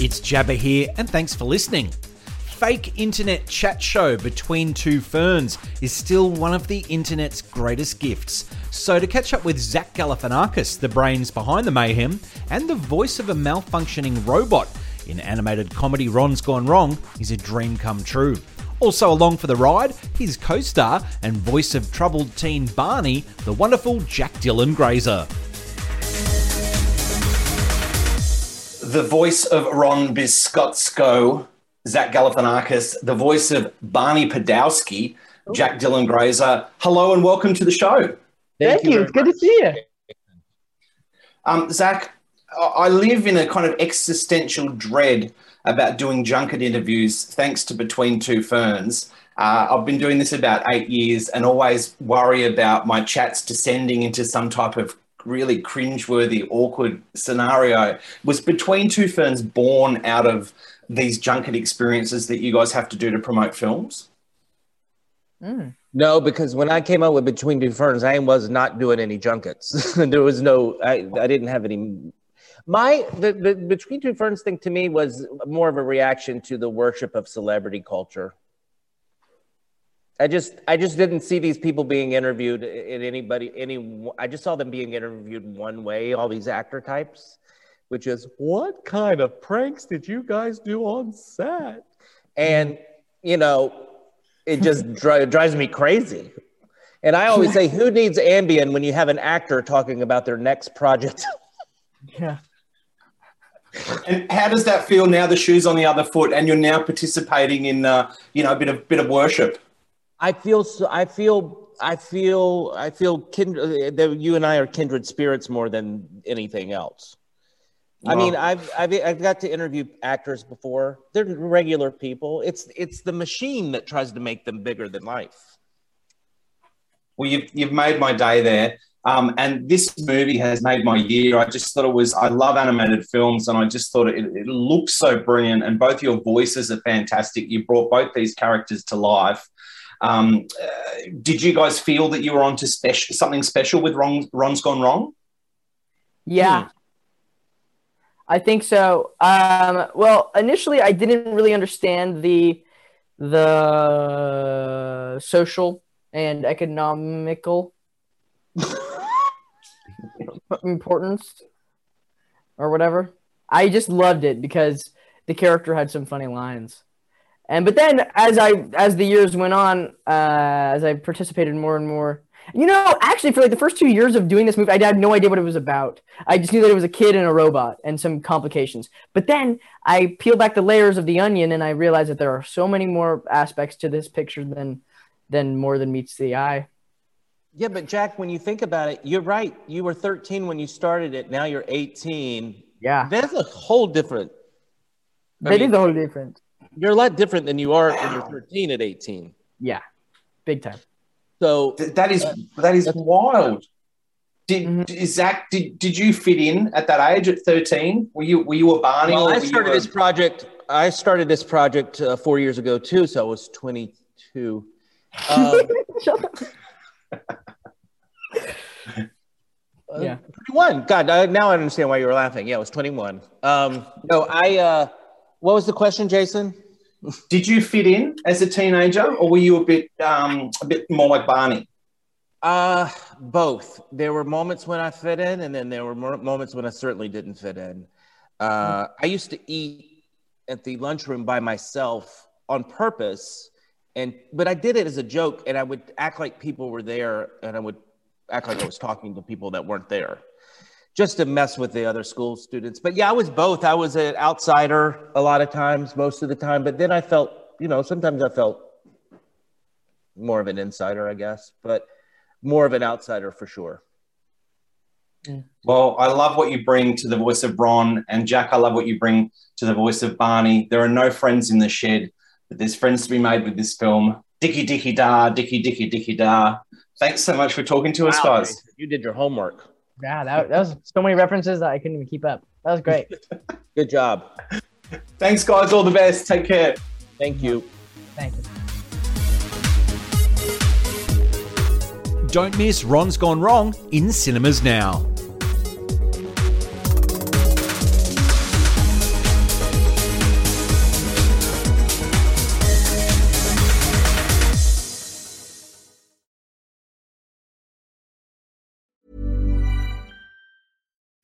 It's Jabba here, and thanks for listening. Fake internet chat show between two ferns is still one of the internet's greatest gifts. So, to catch up with Zach Galifianakis, the brains behind the mayhem, and the voice of a malfunctioning robot in animated comedy Ron's Gone Wrong is a dream come true. Also along for the ride, his co-star and voice of troubled teen Barney, the wonderful Jack Dylan Grazer. The voice of Ron Biskotsko, Zach Galifianakis, the voice of Barney Pudowski, Jack Dylan Grazer. Hello and welcome to the show. Thank, you. It's good to see you. Um, Zach, I- I live in a kind of existential dread about doing junket interviews thanks to Between Two Ferns. Uh, I've been doing this about eight years and always worry about my chats descending into some type of really cringeworthy, awkward scenario. Was Between Two Ferns born out of these junket experiences that you guys have to do to promote films? Hmm. No, because when I came out with Between Two Ferns, I was not doing any junkets. there was no, I, I didn't have any. My the, the Between Two Ferns thing to me was more of a reaction to the worship of celebrity culture. I just I just didn't see these people being interviewed in anybody any I just saw them being interviewed one way, all these actor types, which is what kind of pranks did you guys do on set? And you know, it just dri- drives me crazy. And I always say, who needs Ambien when you have an actor talking about their next project? Yeah. And how does that feel now? The shoes on the other foot, and you're now participating in, uh, you know, a bit of bit of worship. I feel so, I feel I feel I feel kindred that you and I are kindred spirits more than anything else. I mean, I've, I've I've got to interview actors before. They're regular people. It's it's the machine that tries to make them bigger than life. Well, you've, you've made my day there. Um, and this movie has made my year. I just thought it was, I love animated films and I just thought it, it looks so brilliant. And both your voices are fantastic. You brought both these characters to life. Um, uh, did you guys feel that you were onto special, something special with Ron, Ron's Gone Wrong? Yeah. I think so. Um, well, initially, I didn't really understand the the social and economical importance or whatever. I just loved it because the character had some funny lines. And but then as I as the years went on, uh, as I participated more and more, you know, actually for like the first two years of doing this movie, I had no idea what it was about. I just knew that it was a kid and a robot and some complications. But then I peel back the layers of the onion and I realize that there are so many more aspects to this picture than than more than meets the eye. Yeah, but Jack, when you think about it, you're right. You were 13 when you started it. Now you're 18. Yeah, That's a whole different. I that mean- is a whole different. You're a lot different than you are when you're 13 at 18. Yeah, big time. So Th- That is, that is wild. Did. Zach, did, did you fit in at that age at 13? Were you, were you a Barney? Well, or I were you started a- this project. I started this project uh, four years ago too, so I was 22. Um, Shut up. uh, Yeah. 21. God, uh, now I understand why you were laughing. Yeah, I was 21. Um, no, I. Uh, what was the question, Jason? Did you fit in as a teenager, or were you a bit um, a bit more like Barney? Uh, both. There were moments when I fit in, and then there were mo- moments when I certainly didn't fit in. Uh, I used to eat at the lunchroom by myself on purpose, and but I did it as a joke, and I would act like people were there, and I would act like I was talking to people that weren't there, just to mess with the other school students. But yeah, I was both. I was an outsider a lot of times, most of the time. But then I felt, you know, sometimes I felt more of an insider, I guess, but more of an outsider for sure. Well, I love what you bring to the voice of Ron, and Jack, I love what you bring to the voice of Barney. There are no friends in the shed, but there's friends to be made with this film. Dicky Dicky Da, Dicky Dicky Dicky Da. Thanks so much for talking to us, guys. You did your homework. Yeah, that, that was so many references that I couldn't even keep up. That was great. Good job. Thanks, guys. All the best. Take care. Thank you. Thank you. Don't miss Ron's Gone Wrong in cinemas now.